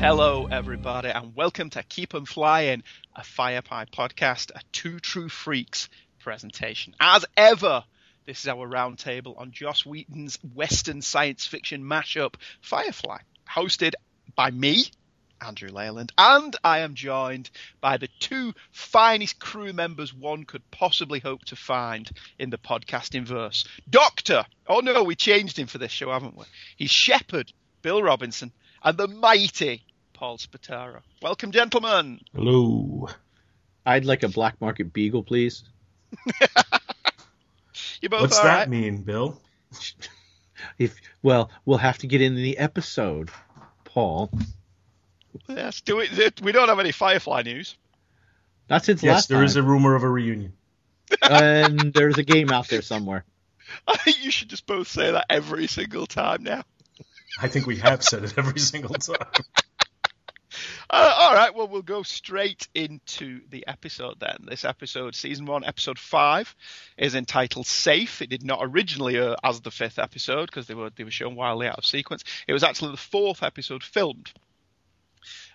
Hello, everybody, and welcome to Keep 'em Flying, a Firefly podcast, a Two True Freaks presentation. As ever, this is our roundtable on Joss Whedon's Western science fiction mashup, Firefly, hosted by me, Andrew Leyland, and I am joined by the two finest crew members one could possibly hope to find in the podcasting verse. Doctor, oh no, we changed him for this show, haven't we? He's Shepherd, Bill Robinson, and the mighty Paul Spataro. Welcome, gentlemen. Hello. I'd like a black market beagle, please. You both What's all that right? mean, Bill? If well, we'll have to get into the episode, Paul. Yes, do it. We don't have any Firefly news. Not since Yes, last there time. is a rumor of a reunion. and there's a game out there somewhere. I think you should just both say that every single time now. I think we have said it every single time. Uh, all right, well, we'll go straight into the episode then. This episode, season one, episode five, is entitled "Safe." It did not originally air as the fifth episode because they were they were shown wildly out of sequence. It was actually the fourth episode filmed.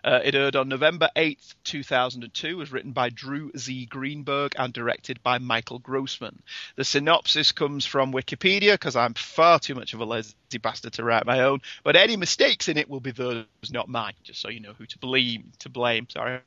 Uh, it aired on November 8th, 2002, was written by Drew Z. Greenberg and directed by Michael Grossman. The synopsis comes from Wikipedia because I'm far too much of a lazy bastard to write my own, but any mistakes in it will be those, not mine, just so you know who to blame. To blame, sorry.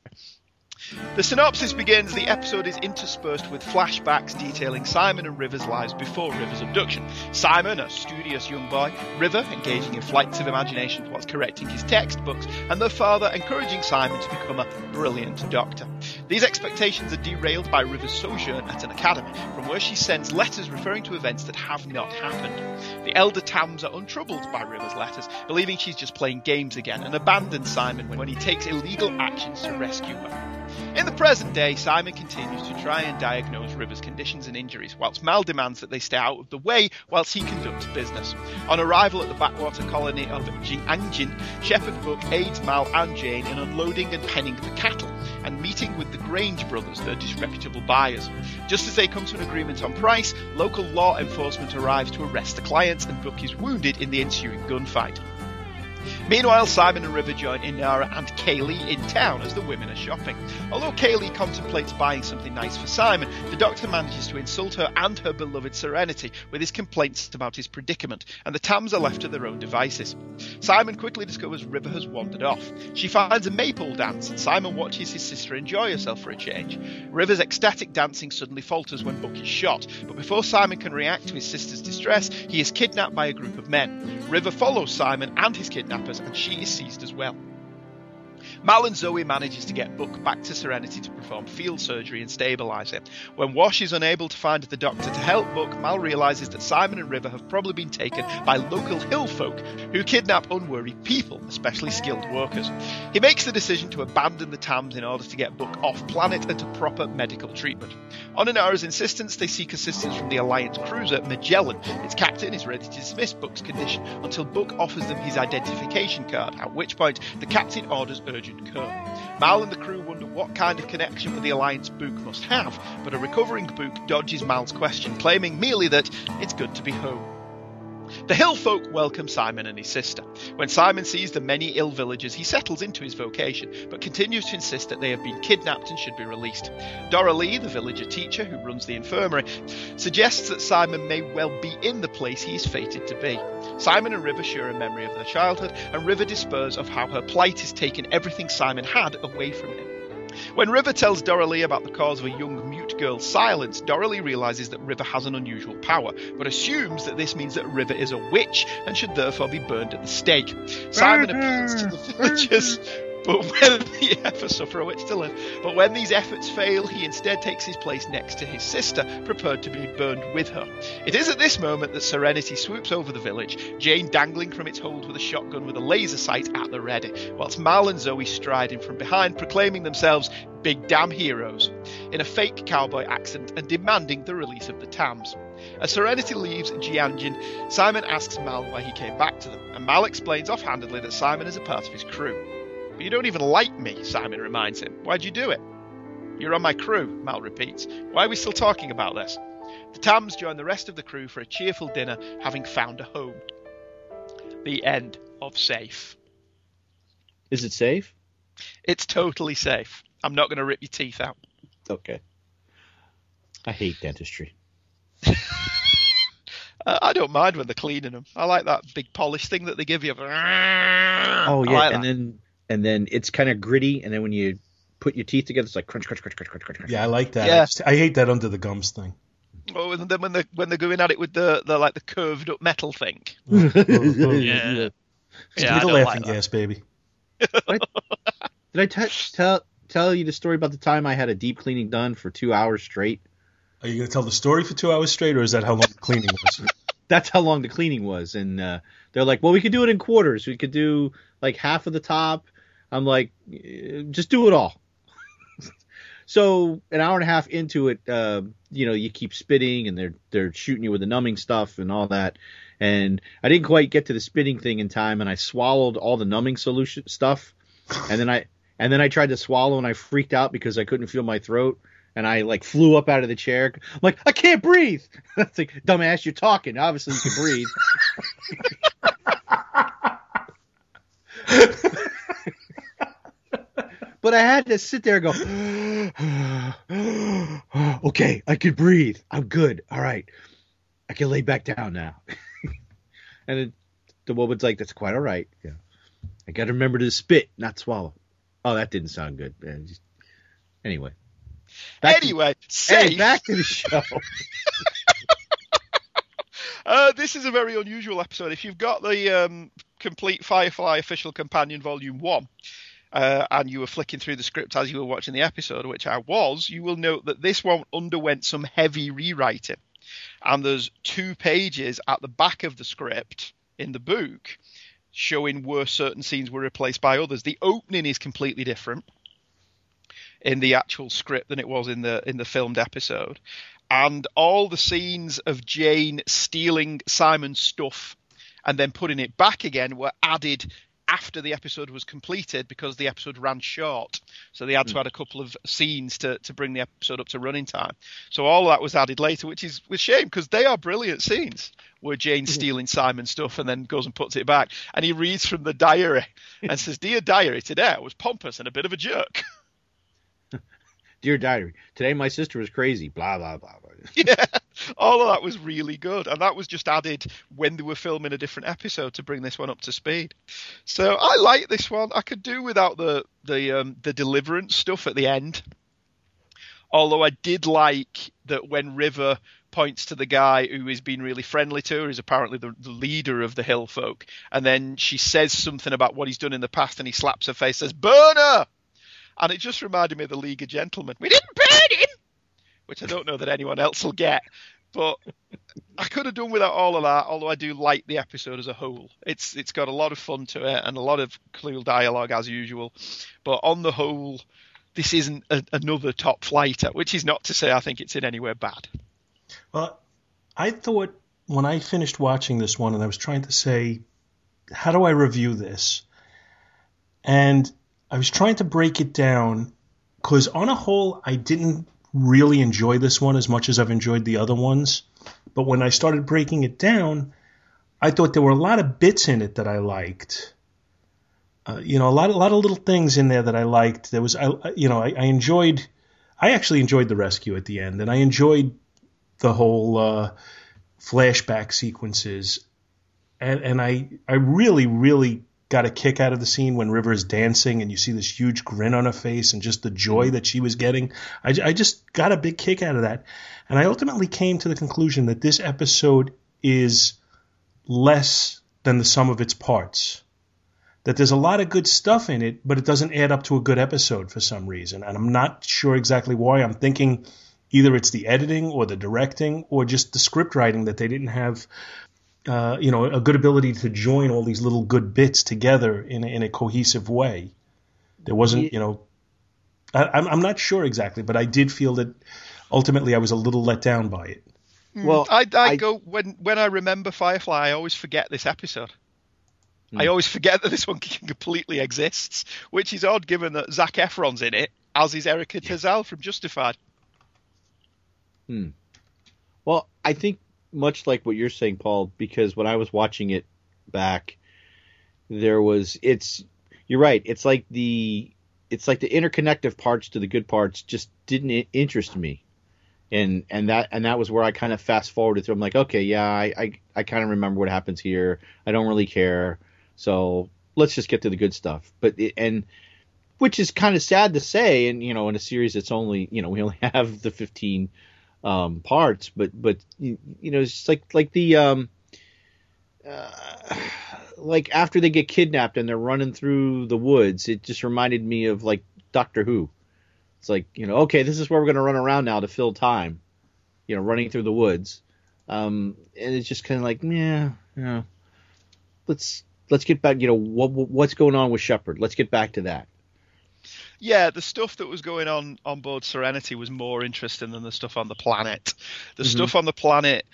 The synopsis begins the episode is interspersed with flashbacks detailing Simon and River's lives before River's abduction. Simon, a studious young boy, River engaging in flights of imagination whilst correcting his textbooks, and their father encouraging Simon to become a brilliant doctor. These expectations are derailed by River's sojourn at an academy, from where she sends letters referring to events that have not happened. The elder Tams are untroubled by River's letters, believing she's just playing games again, and abandon Simon when he takes illegal actions to rescue her. In the present day, Simon continues to try and diagnose River's conditions and injuries, whilst Mal demands that they stay out of the way whilst he conducts business. On arrival at the backwater colony of Jiangyin, Shepherd Book aids Mal and Jayne in unloading and penning the cattle, and meeting with the Grange brothers, their disreputable buyers. Just as they come to an agreement on price, local law enforcement arrives to arrest the clients, and Book is wounded in the ensuing gunfight. Meanwhile, Simon and River join Inara and Kaylee in town as the women are shopping. Although Kaylee contemplates buying something nice for Simon, the doctor manages to insult her and her beloved Serenity with his complaints about his predicament, and the Tams are left to their own devices. Simon quickly discovers River has wandered off. She finds a maypole dance, and Simon watches his sister enjoy herself for a change. River's ecstatic dancing suddenly falters when Book is shot, but before Simon can react to his sister's distress, he is kidnapped by a group of men. River follows Simon and his kidnappers, and she is seized as well. Mal and Zoe manages to get Book back to Serenity to perform field surgery and stabilise him. When Wash is unable to find the doctor to help Book, Mal realises that Simon and River have probably been taken by local hill folk who kidnap unworried people, especially skilled workers. He makes the decision to abandon the Tams in order to get Book off planet and to proper medical treatment. On Inara's insistence, they seek assistance from the Alliance cruiser Magellan. Its captain is ready to dismiss Book's condition until Book offers them his identification card, at which point the captain orders urgent care. Mal and the crew wonder what kind of connection with the Alliance Book must have, but a recovering Book dodges Mal's question, claiming merely that it's good to be home. The hill folk welcome Simon and his sister. When Simon sees the many ill villagers, he settles into his vocation, but continues to insist that they have been kidnapped and should be released. Dora Lee, the villager teacher who runs the infirmary, suggests that Simon may well be in the place he is fated to be. Simon and River share a memory of their childhood, and River despairs of how her plight has taken everything Simon had away from him. When River tells Doralee about the cause of a young mute girl's silence, Doralee realizes that River has an unusual power, but assumes that this means that River is a witch and should therefore be burned at the stake. Simon appeals to the villagers, but when the efforts suffer but when these efforts fail, he instead takes his place next to his sister, prepared to be burned with her. It is at this moment that Serenity swoops over the village, Jayne dangling from its hold with a shotgun with a laser sight at the ready, whilst Mal and Zoe stride in from behind, proclaiming themselves big damn heroes, in a fake cowboy accent and demanding the release of the Tams. As Serenity leaves Jiangyin, Simon asks Mal why he came back to them, and Mal explains offhandedly that Simon is a part of his crew. But you don't even like me, Simon reminds him. Why'd you do it? You're on my crew, Mal repeats. Why are we still talking about this? The Tams join the rest of the crew for a cheerful dinner, having found a home. The end of Safe. Is it safe? It's totally safe. I'm not going to rip your teeth out. Okay. I hate dentistry. Uh, I don't mind when they're cleaning them. I like that big polish thing that they give you. Oh yeah, like and that. then and then it's kind of gritty, and then when you put your teeth together, it's like crunch, crunch, crunch, crunch, crunch, crunch. Yeah, I like that. Yeah. I, just- I hate that under the gums thing. Oh, and then when they when they're going at it with the, the like the curved up metal thing. Yeah. Yeah. Just Yeah, I give don't the like laughing that. gas, baby. Did I t- tell tell you the story about the time I had a deep cleaning done for two hours straight? Are you going to tell the story for two hours straight, or is that how long the cleaning was? That's how long the cleaning was, and uh, they're like, "Well, we could do it in quarters. We could do like half of the top." I'm like, "Eh, "Just do it all." so an hour and a half into it, uh, you know, you keep spitting, and they're they're shooting you with the numbing stuff and all that. And I didn't quite get to the spitting thing in time, and I swallowed all the numbing solution stuff, and then I and then I tried to swallow, and I freaked out because I couldn't feel my throat. And I like flew up out of the chair. I'm like, I can't breathe. It's like, dumbass, you're talking. Obviously, you can breathe. but I had to sit there and go, okay, I can breathe. I'm good. All right. I can lay back down now. and it, the woman's like, that's quite all right. Yeah. I got to remember to spit, not swallow. Oh, that didn't sound good. Anyway. Back to- anyway, hey, back to the show. Uh, this is a very unusual episode. If you've got the um, complete Firefly official companion volume one, uh, and you were flicking through the script as you were watching the episode, which I was, you will note that this one underwent some heavy rewriting. And there's two pages at the back of the script in the book showing where certain scenes were replaced by others. The opening is completely different in the actual script than it was in the in the filmed episode. And all the scenes of Jayne stealing Simon's stuff and then putting it back again were added after the episode was completed because the episode ran short. So they had to hmm. add a couple of scenes to, to bring the episode up to running time. So all that was added later, which is with shame because they are brilliant scenes where Jayne's hmm. stealing Simon's stuff and then goes and puts it back. And he reads from the diary and says, Dear diary, today I was pompous and a bit of a jerk. Dear diary, today my sister was crazy. Blah blah blah. blah. yeah, all of that was really good, and that was just added when they were filming a different episode to bring this one up to speed. So I like this one. I could do without the the um, the deliverance stuff at the end. Although I did like that when River points to the guy who has been really friendly to her, is apparently the, the leader of the hill folk, and then she says something about what he's done in the past, and he slaps her face, says "Burner," and it just reminded me of the League of Gentlemen. We didn't burn him which I don't know that anyone else will get. But I could have done without all of that, although I do like the episode as a whole. It's it's got a lot of fun to it and a lot of cool dialogue as usual. But on the whole, this isn't a, another top flighter, which is not to say I think it's in anywhere bad. Well, I thought when I finished watching this one and I was trying to say, how do I review this? And I was trying to break it down because on a whole, I didn't really enjoy this one as much as I've enjoyed the other ones. But when I started breaking it down, I thought there were a lot of bits in it that I liked. Uh, you know, a lot, a lot of little things in there that I liked. There was, I, you know, I, I enjoyed. I actually enjoyed the rescue at the end, and I enjoyed the whole uh, flashback sequences, and and I I really really got a kick out of the scene when River is dancing and you see this huge grin on her face and just the joy mm-hmm. that she was getting. I, I just got a big kick out of that, and I ultimately came to the conclusion that this episode is less than the sum of its parts. That there's a lot of good stuff in it, but it doesn't add up to a good episode for some reason, and I'm not sure exactly why. I'm thinking either it's the editing or the directing or just the script writing that they didn't have uh, you know a good ability to join all these little good bits together in a, in a cohesive way there wasn't you know I, I'm, I'm not sure exactly but i did feel that ultimately i was a little let down by it Well, I, I, I- go when when I remember Firefly, I always forget this episode. I Hmm. always forget that this one completely exists, which is odd given that Zac Efron's in it, as is Erica Tazel from Justified. Hmm. Well, I think much like what you're saying, Paul, because when I was watching it back, there was it's you you're right. It's like the it's like the interconnective parts to the good parts just didn't interest me, and and that and that was where I kind of fast forwarded through. I'm like, okay, yeah, I I, I kind of remember what happens here. I don't really care, so let's just get to the good stuff. But it, and which is kind of sad to say, and you know, in a series that's only you know we only have the 15 um, parts, but but you, you know, it's like like the um. Uh, like after they get kidnapped and they're running through the woods, it just reminded me of like Doctor Who. It's like you know, okay, this is where we're going to run around now to fill time, you know, running through the woods, um, and it's just kind of like, yeah, know, let's let's get back, you know, what what's going on with Shepherd? Let's get back to that. Yeah, the stuff that was going on on board Serenity was more interesting than the stuff on the planet. The Mhm. stuff on the planet,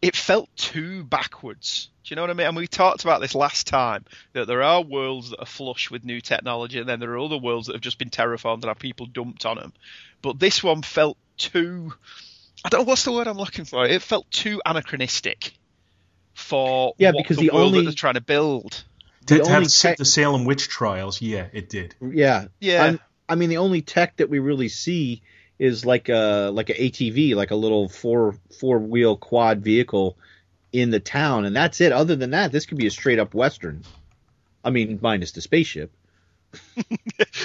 it felt too backwards. Do you know what I mean? And we talked about this last time that there are worlds that are flush with new technology, and then there are other worlds that have just been terraformed and have people dumped on them. But this one felt too. I don't know what's the word I'm looking for. It felt too anachronistic for Yeah, what because the, the world only- that they're trying to build. To, The to have only s- tech- the Salem witch trials, yeah, it did. Yeah, Yeah. I'm- I mean, the only tech that we really see is like a like a ATV, like a little four four wheel quad vehicle in the town, and that's it. Other than that, this could be a straight up western. I mean, minus the spaceship.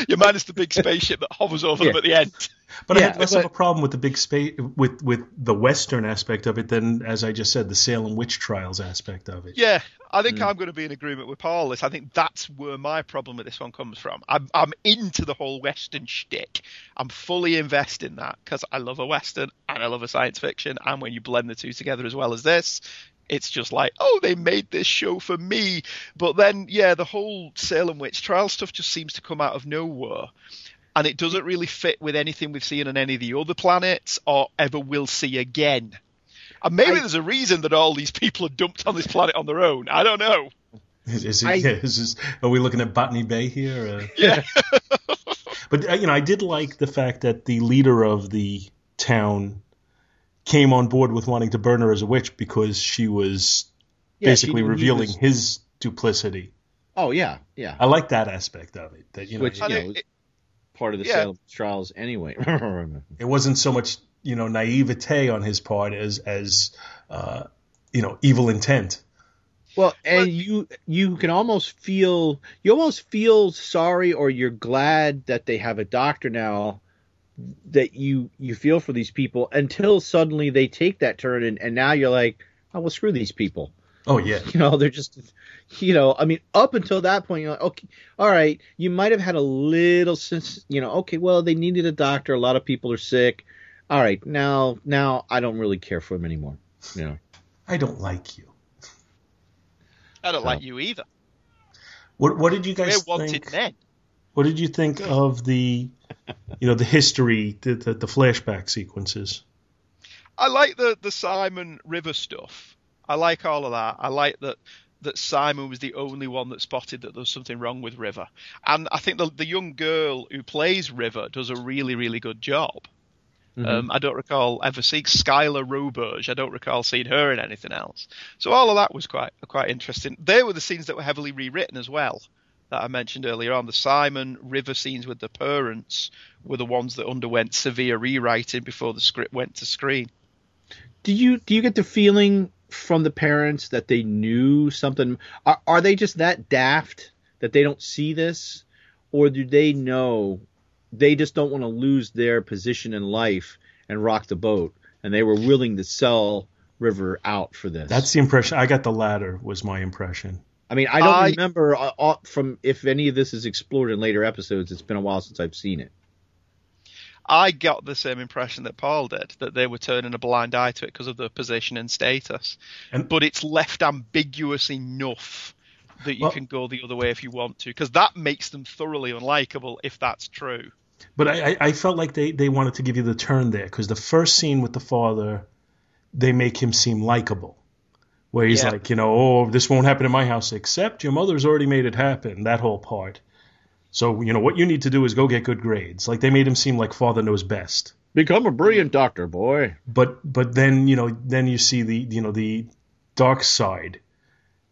You minus the big spaceship that hovers over them at the end. But I Yeah, had less but- of a problem with the big space with with the Western aspect of it than, as I just said, the Salem witch trials aspect of it. Yeah, I think Mm. I'm going to be in agreement with Paul. This, I think that's where my problem with this one comes from. I'm I'm into the whole Western shtick. I'm fully invested in that because I love a Western and I love a science fiction. And when you blend the two together as well as this, it's just like, oh, they made this show for me. But then, yeah, the whole Salem witch trial stuff just seems to come out of nowhere. And it doesn't really fit with anything we've seen on any of the other planets or ever will see again. And maybe I- there's a reason that all these people are dumped on this planet on their own. I don't know. Is, is it? I- yeah, is this, are we looking at Botany Bay here? Uh, Yeah. but uh, you know, I did like the fact that the leader of the town came on board with wanting to burn her as a witch because she was Yeah, basically she- revealing was- his duplicity. oh yeah, yeah. I like that aspect of it. That you know, Which I you know, it- part of the yeah. Salem trials anyway. it wasn't so much you know naivete on his part as as uh, you know evil intent. Well, and Well- you you can almost feel you almost feel sorry or you're glad that they have a doctor now that you you feel for these people until suddenly they take that turn and, and now you're like, oh well screw these people. Oh yeah, You know, they're just you know, I mean up until that point you're like, okay, all right, you might have had a little sense, you know, okay, well they needed a doctor, a lot of people are sick. All right, now now I don't really care for them anymore. You know. I don't like you. I don't So- like you either. What what did you We're guys wanted think? men. What did you think of the you know the history, the, the the flashback sequences? I like the the Simon River stuff. I like all of that. I like that that Simon was the only one that spotted that there was something wrong with River, and I think the the young girl who plays River does a really really good job. Mhm. Um, I don't recall ever seeing Skyler Roberge. I don't recall seeing her in anything else. So all of that was quite quite interesting. They were the scenes that were heavily rewritten as well that I mentioned earlier on. The Simon River scenes with the parents were the ones that underwent severe rewriting before the script went to screen. do you do you get the feeling from the parents that they knew something are, are they just that daft that they don't see this or do they know they just don't want to lose their position in life and rock the boat and they were willing to sell river out for this That's the impression I got. The latter was my impression. I mean i don't I- remember uh, uh, from if any of this is explored in later episodes it's been a while since i've seen it I got the same impression that Paul did that they were turning a blind eye to it because of their position and status. And- but it's left ambiguous enough that you Well- can go the other way if you want to, because that makes them thoroughly unlikable if that's true. But I, I, I felt like they, they wanted to give you the turn there because the first scene with the father, they make him seem likable. Where he's Yeah. like, you know, oh, this won't happen in my house, except your mother's already made it happen. That whole part. So, you know, what you need to do is go get good grades. Like they made him seem like father knows best. become a brilliant doctor boy But but then you know then you see the you know the dark side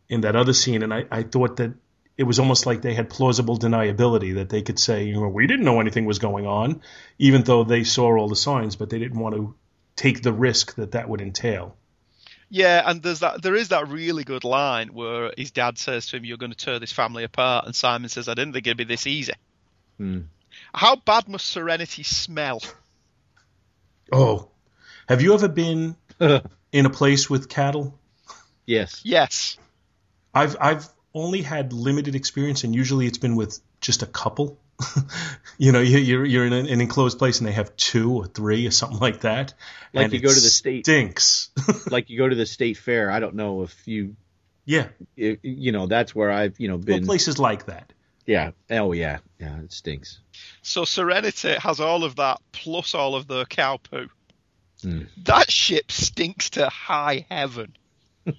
in that other scene, and I, I thought that it was almost like they had plausible deniability that they could say, you know, we didn't know anything was going on, even though they saw all the signs, but they didn't want to take the risk that that would entail. Yeah, and there's that. There is that really good line where his dad says to him, "You're going to tear this family apart," and Simon says, "I didn't think it'd be this easy." Hmm. How bad must Serenity smell? Oh, have you ever been in a place with cattle? yes. Yes. I've I've only had limited experience, and usually it's been with just a couple. you know, you- you're you're in an, an enclosed place, and they have two or three or something like that. Like and you it go to the state- Stinks. like you go to the state fair. I don't know if you, yeah, i you know, that's where I've, you know, well, been. places like that. Yeah. Oh yeah. Yeah. It stinks. So Serenity has all of that plus all of the cow poo. Hmm. That ship stinks to high heaven.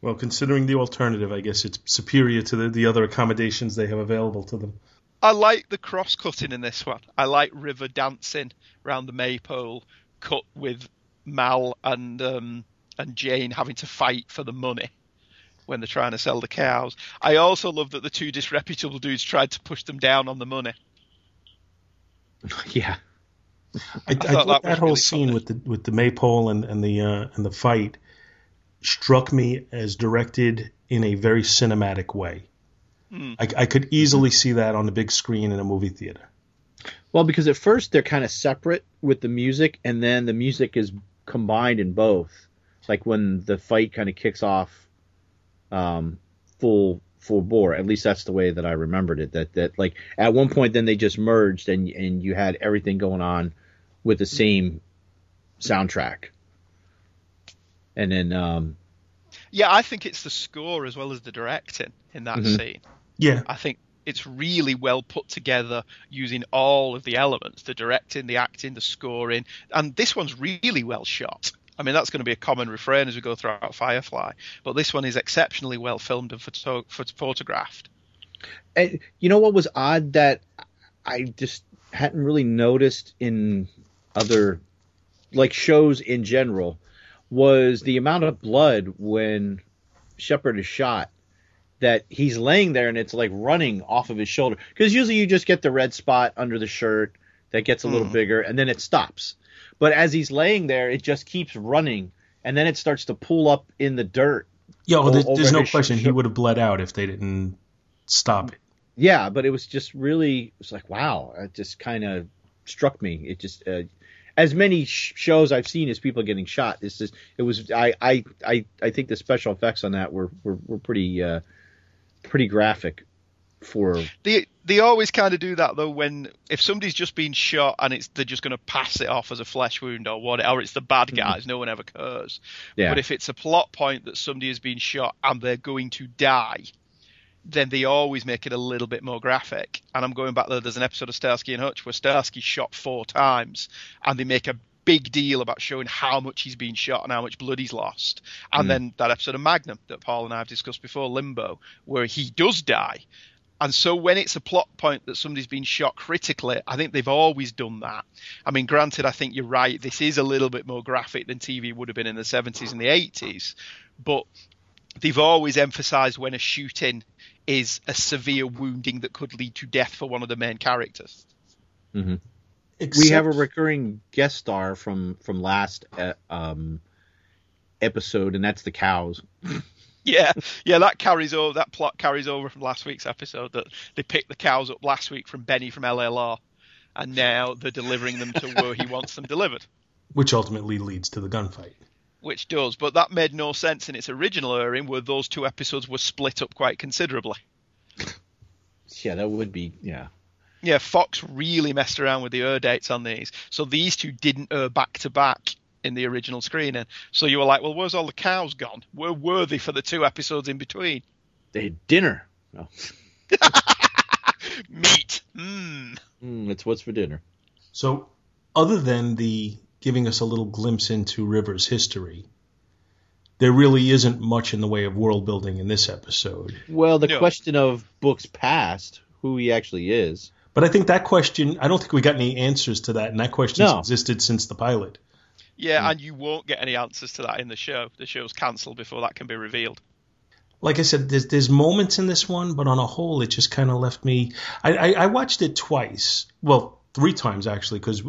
Well, considering the alternative, I guess it's superior to the, the other accommodations they have available to them. I like the cross cutting in this one. I like River dancing around the maypole, cut with Mal and um, and Jayne having to fight for the money when they're trying to sell the cows. I also love that the two disreputable dudes tried to push them down on the money. yeah. I, I, thought thought that that, whole really scene funny. with the with the maypole and and the uh, and the fight struck me as directed in a very cinematic way. Hmm. I, I could easily see that on the big screen in a movie theater. Well, because at first they're kind of separate with the music, and then the music is combined in both. Like when the fight kind of kicks off, um, full full bore. At least that's the way that I remembered it. That that like at one point then they just merged, and and you had everything going on with the same soundtrack. And then um, Yeah, I think it's the score as well as the directing in that Mhm. scene. Yeah, I think it's really well put together using all of the elements the directing, the acting, the scoring. And this one's really well shot. I mean, that's going to be a common refrain as we go throughout Firefly. But this one is exceptionally well filmed and photo- phot- photographed. And you know what was odd that I just hadn't really noticed in other like shows in general was the amount of blood when Shepherd is shot that he's laying there and it's like running off of his shoulder because usually you just get the red spot under the shirt that gets a little Mhm. bigger and then it stops but as he's laying there it just keeps running and then it starts to pull up in the dirt yeah. Well, O- there's, there's no question he would have bled out if they didn't stop it. yeah, but it was just really it was like wow, it just kind of struck me. It just uh, as many sh- shows I've seen as people getting shot. It's just it was I I I, I think the special effects on that were were, were pretty uh, pretty graphic for They they always kind of do that though when if somebody's just been shot and it's they're just going to pass it off as a flesh wound or whatever, or it's the bad hmm. guys, no one ever cares. yeah But if it's a plot point that somebody has been shot and they're going to die, then they always make it a little bit more graphic. And I'm going back there. There's an episode of Starsky and Hutch where Starsky's shot four times, and they make a big deal about showing how much he's been shot and how much blood he's lost. And Mm. then that episode of Magnum that Paul and I have discussed before, Limbo, where he does die. And so when it's a plot point that somebody's been shot critically, I think they've always done that. I mean, granted, I think you're right. This is a little bit more graphic than TV would have been in the 70s and the 80s, but they've always emphasized when a shooting is a severe wounding that could lead to death for one of the main characters. we Except, have a recurring guest star from from last uh, um episode and that's the cows. Yeah, yeah, that carries over. That plot carries over from last week's episode. That they picked the cows up last week from Benny from LLR, and now they're delivering them to where he wants them delivered. which ultimately leads to the gunfight. which does, but that made no sense in its original airing, where those two episodes were split up quite considerably. Yeah, that would be yeah. Yeah, Fox really messed around with the air dates on these, so these two didn't air back to back in the original screening. So you were like, well, where's all the cows gone? We're worthy for the two episodes in between? They had dinner. No. Meat. Mmm. Mm, it's what's for dinner. So, other than the giving us a little glimpse into River's history, there really isn't much in the way of world building in this episode. Well, the No. question of Book's past, who he actually is. But I think that question, I don't think we got any answers to that, and that question's No. existed since the pilot. Yeah, and you won't get any answers to that in the show. The show's cancelled before that can be revealed. like I said, there's there's moments in this one, but on a whole, it just kind of left me. I, I, I watched it twice, well, three times actually, because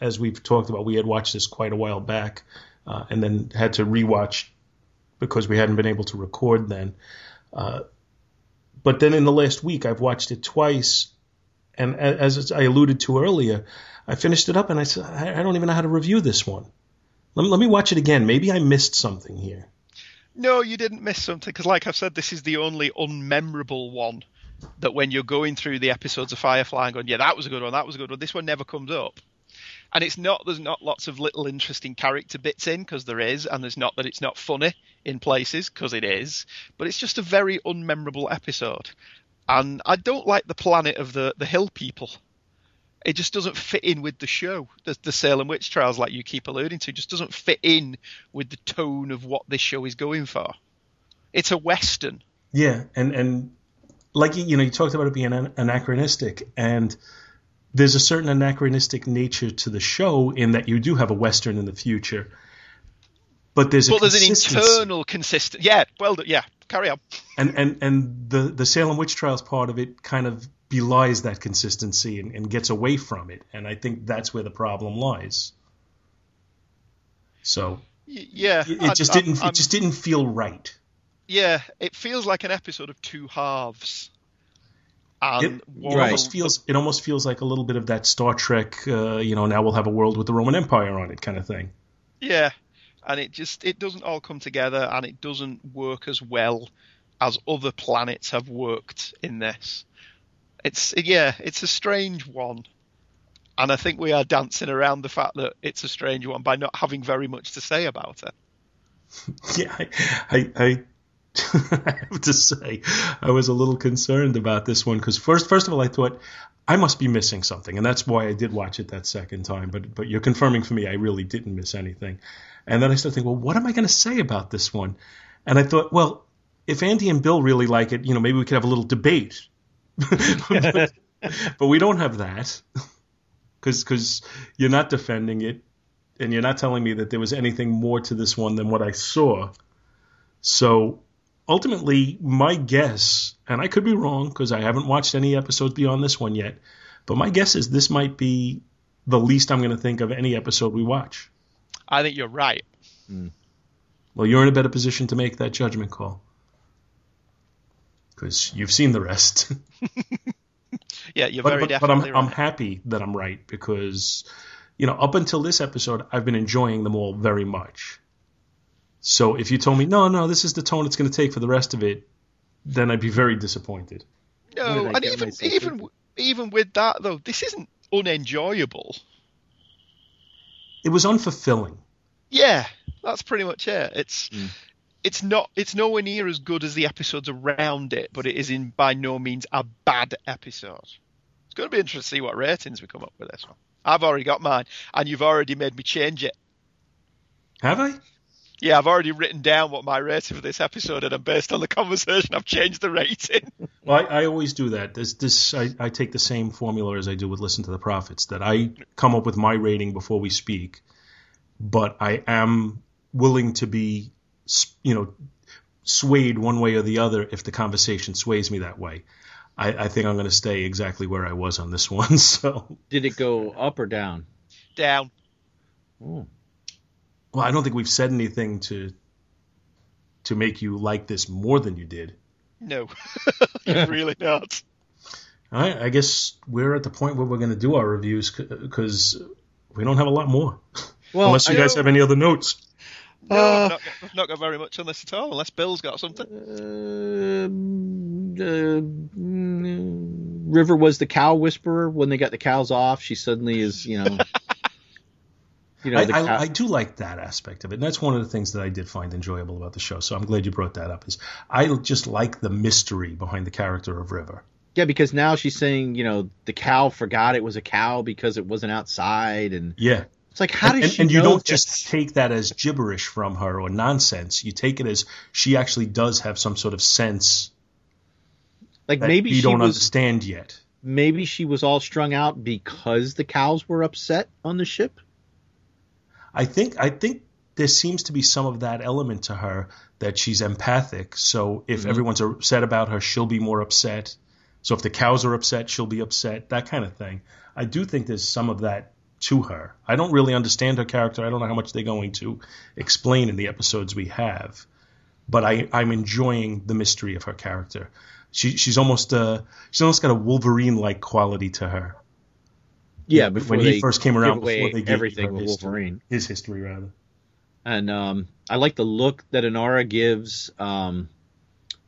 as we've talked about, we had watched this quite a while back, uh, and then had to rewatch because we hadn't been able to record then. Uh, but then in the last week, I've watched it twice, and as I alluded to earlier, I finished it up and I said, I don't even know how to review this one. Let me, watch it again. Maybe I missed something here. No, you didn't miss something because, like I've said, this is the only unmemorable one that when you're going through the episodes of Firefly and going, yeah, that was a good one, that was a good one, this one never comes up. And it's not there's not lots of little interesting character bits in because there is, and there's not that it's not funny in places because it is, but it's just a very unmemorable episode. And I don't like the planet of the the hill people. It just doesn't fit in with the show. The, the Salem witch trials, like you keep alluding to, just doesn't fit in with the tone of what this show is going for. It's a western. Yeah, and and like you know, you talked about it being anachronistic, and there's a certain anachronistic nature to the show in that you do have a western in the future, but there's but there's an internal consistent. Yeah, well, yeah, carry on. And and and the the Salem witch trials part of it kind of belies that consistency and, and gets away from it, and I think that's where the problem lies. So yeah, it, it just I, didn't I'm, it just didn't feel right. Yeah, it feels like an episode of two halves. And it, it almost feels it almost feels like a little bit of that Star Trek, uh, you know, now we'll have a world with the Roman Empire on it kind of thing. Yeah, and it just it doesn't all come together, and it doesn't work as well as other planets have worked in this. It's yeah, it's a strange one, and I think we are dancing around the fact that it's a strange one by not having very much to say about it. Yeah, I, I, I I have to say, I was a little concerned about this one because first, first of all, I thought I must be missing something, and that's why I did watch it that second time. But but you're confirming for me I really didn't miss anything. And then I started thinking, well, what am I going to say about this one? And I thought, well, if Andy and Bill really like it, you know, maybe we could have a little debate. but, but we don't have that because because you're not defending it, and you're not telling me that there was anything more to this one than what I saw. So ultimately, my guess, and I could be wrong because I haven't watched any episodes beyond this one yet, but my guess is this might be the least I'm going to think of any episode we watch. I think you're right. Mm. Well, you're in a better position to make that judgment call because you've seen the rest. yeah, you're but, very but, definitely but I'm, right. I'm happy that I'm right because, you know, up until this episode, I've been enjoying them all very much. So if you told me, no, no, this is the tone it's going to take for the rest of it, then I'd be very disappointed. No, and even even even with that though, this isn't unenjoyable. It was unfulfilling. Yeah, that's pretty much it. It's mm. it's not it's nowhere near as good as the episodes around it, but it is in by no means a bad episode. It's going to be interesting to see what ratings we come up with this one. I've already got mine, and you've already made me change it. Have I? Yeah, I've already written down what my rating for this episode, and based on the conversation, I've changed the rating. Well, I, I always do that. This, this I, I, take the same formula as I do with Listen to the Prophets. That I come up with my rating before we speak, but I am willing to be, you know, swayed one way or the other if the conversation sways me that way. I, I think I'm going to stay exactly where I was on this one. So, did it go up or down? Down. Oh. Well, I don't think we've said anything to to make you like this more than you did. No, really not. All right, I guess we're at the point where we're going to do our reviews because we don't have a lot more. Well, unless you guys have any other notes. No, uh, not got, not got, very much on this at all, unless Bill's got something. Uh, uh, River was the cow whisperer. When they got the cows off, she suddenly is, you know. You know, I, I, I, do like that aspect of it. And that's one of the things that I did find enjoyable about the show. So I'm glad you brought that up. Is I just like the mystery behind the character of River. Yeah, because now she's saying, you know, the cow forgot it was a cow because it wasn't outside, and yeah, it's like how does and, she? And you don't just take that as gibberish from her or nonsense. You take it as she actually does have some sort of sense. Like maybe you she don't was, understand yet. Maybe she was all strung out because the cows were upset on the ship. I think I think there seems to be some of that element to her that she's empathic. So if Mhm. everyone's upset about her, she'll be more upset. So if the cows are upset, she'll be upset. That kind of thing. I do think there's some of that to her. I don't really understand her character. I don't know how much they're going to explain in the episodes we have, but I, I'm enjoying the mystery of her character. She, she's almost uh, she's almost got a Wolverine-like quality to her. Yeah, before when he first came around, before they gave everything with history. Wolverine. his history rather. And um, I like the look that Inara gives um,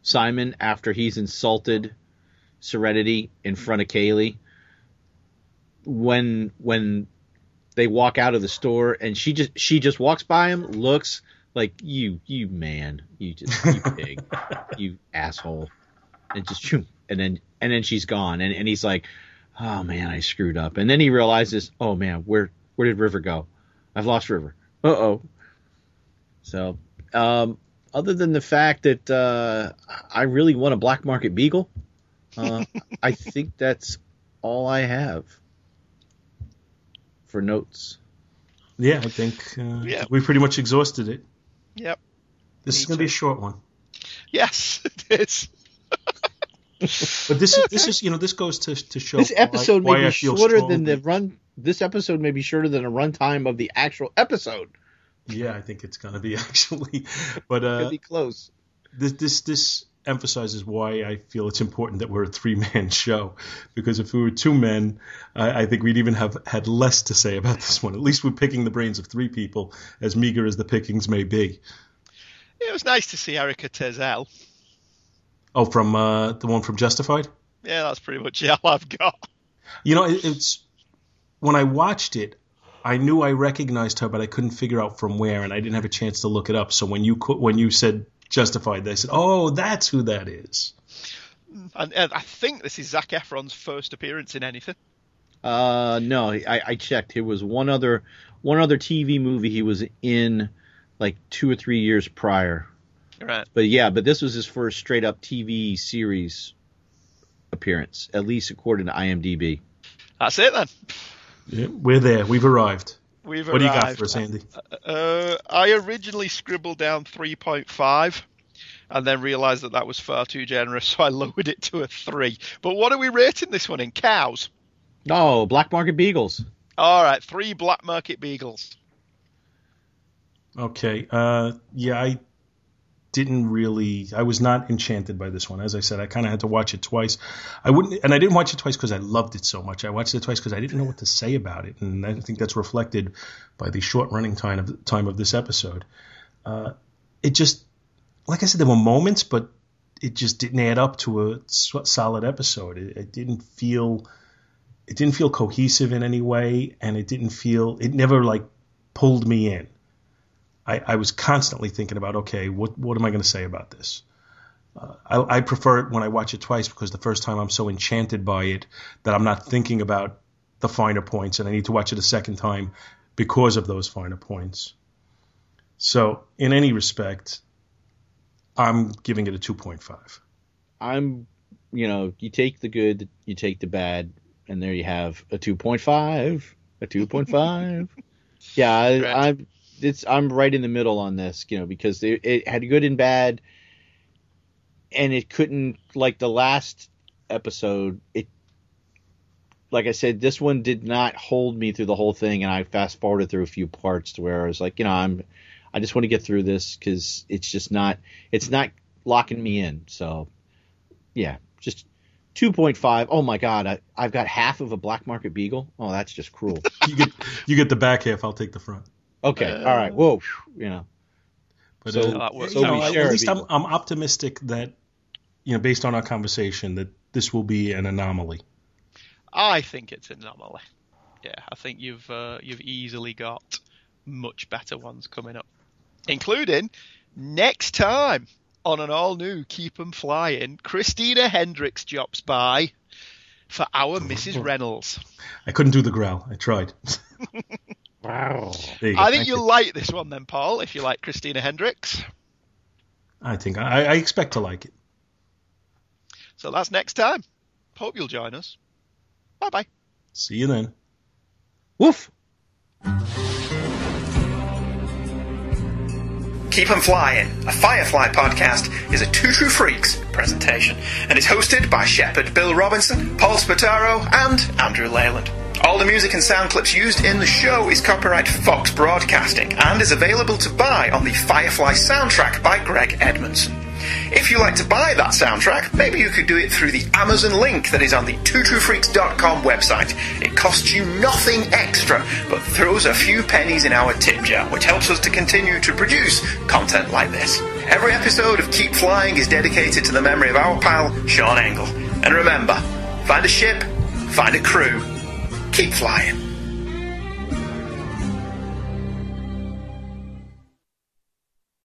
Simon after he's insulted Serenity in front of Kaylee. When when they walk out of the store and she just she just walks by him, looks like you you man, you just you pig, you asshole, and just shoom, and then and then she's gone, and and he's like, oh man, I screwed up, and then he realizes, oh man, where where did River go? I've lost River. Uh oh. So, um, other than the fact that uh, I really want a black market beagle, uh, I think that's all I have for notes. Yeah, I think uh, Yeah. we pretty much exhausted it. Yep. This Me is going to be a short one, Yes, it is. But this is this is you know this goes to to show This episode why, why may I be feel shorter than strongly- the run. This episode may be shorter than the runtime of the actual episode. Yeah, I think it's going to be actually, but uh, Could be close. this this this emphasizes why I feel it's important that we're a three man show because if we were two men, I, I think we'd even have had less to say about this one. At least we're picking the brains of three people, as meager as the pickings may be. It was nice to see Erica Tazel. Oh, from uh, the one from Justified. Yeah, that's pretty much all I've got. You know, it, it's when I watched it, I knew I recognized her, but I couldn't figure out from where, and I didn't have a chance to look it up. So when you when you said Justified, I said, "Oh, that's who that is." And, and I think this is Zac Efron's first appearance in anything. Uh, no, I, I checked. It was one other one other TV movie he was in, like two or three years prior. Right. But yeah, but this was his first straight up TV series appearance, at least according to IMDb. That's it then. Yeah, we're there. We've arrived. We've What do you got for us, Andy? Uh, I originally scribbled down 3.5 and then realised that that was far too generous, so I lowered it to a 3. But what are we rating this one in? Cows? Oh, Black Market Beagles. All right, three black market beagles. Okay. Uh, yeah, I didn't really. I was not enchanted by this one. As I said, I kind of had to watch it twice. I wouldn't, and I didn't watch it twice because I loved it so much. I watched it twice because I didn't know what to say about it, and I think that's reflected by the short running time of time of this episode. Uh, it just, like I said, there were moments, but it just didn't add up to a solid episode. It, it didn't feel. It didn't feel cohesive in any way, and it didn't feel. It never like pulled me in. I, I was constantly thinking about, okay, what what am I going to say about this? Uh, I, I prefer it when I watch it twice because the first time I'm so enchanted by it that I'm not thinking about the finer points, and I need to watch it a second time because of those finer points. So, in any respect, I'm giving it a 2.5. I'm, you know, you take the good, you take the bad, and there you have a 2.5, a 2.5. yeah, I, I'm, it's, I'm right in the middle on this, you know, because it, it had good and bad, and it couldn't, like the last episode, it, like I said, this one did not hold me through the whole thing, and I fast forwarded through a few parts to where I was like, you know, I'm, I just want to get through this because it's just not, it's not locking me in. So, yeah, just 2.5. Oh my God, I, I've got half of a black market beagle. Oh, that's just cruel. You get you get the back half. I'll take the front. Okay, Uh, all right. Whoa, phew, you know. But So- uh, that works. you know, at least I'm. I'm optimistic that you know, based on our conversation, that this will be an anomaly. I think it's an anomaly. Yeah, I think you've uh, you've easily got much better ones coming up, including next time on an all new Keep 'em Flying. Christina Hendricks drops by for our Mrs. Reynolds. I couldn't do the growl. I tried. Wow. There you. I think you'll like this one then, Paul, if you like Christina Hendricks. I think I, I expect to like it. So that's next time. Hope you'll join us. Bye bye. See you then. Woof. Keep 'em Flying, a Firefly podcast, is a Two True Freaks presentation and is hosted by Shepherd Bill Robinson, Paul Spataro, and Andrew Leyland. All the music and sound clips used in the show is copyright Fox Broadcasting and is available to buy on the Firefly soundtrack by Greg Edmonson. If you like to buy that soundtrack, maybe you could do it through the Amazon link that is on the twotruefreaks.com website. It costs you nothing extra, but throws a few pennies in our tip jar, which helps us to continue to produce content like this. Every episode of Keep Flying is dedicated to the memory of our pal, Sean Engel. And remember, find a ship, find a crew, keep flying.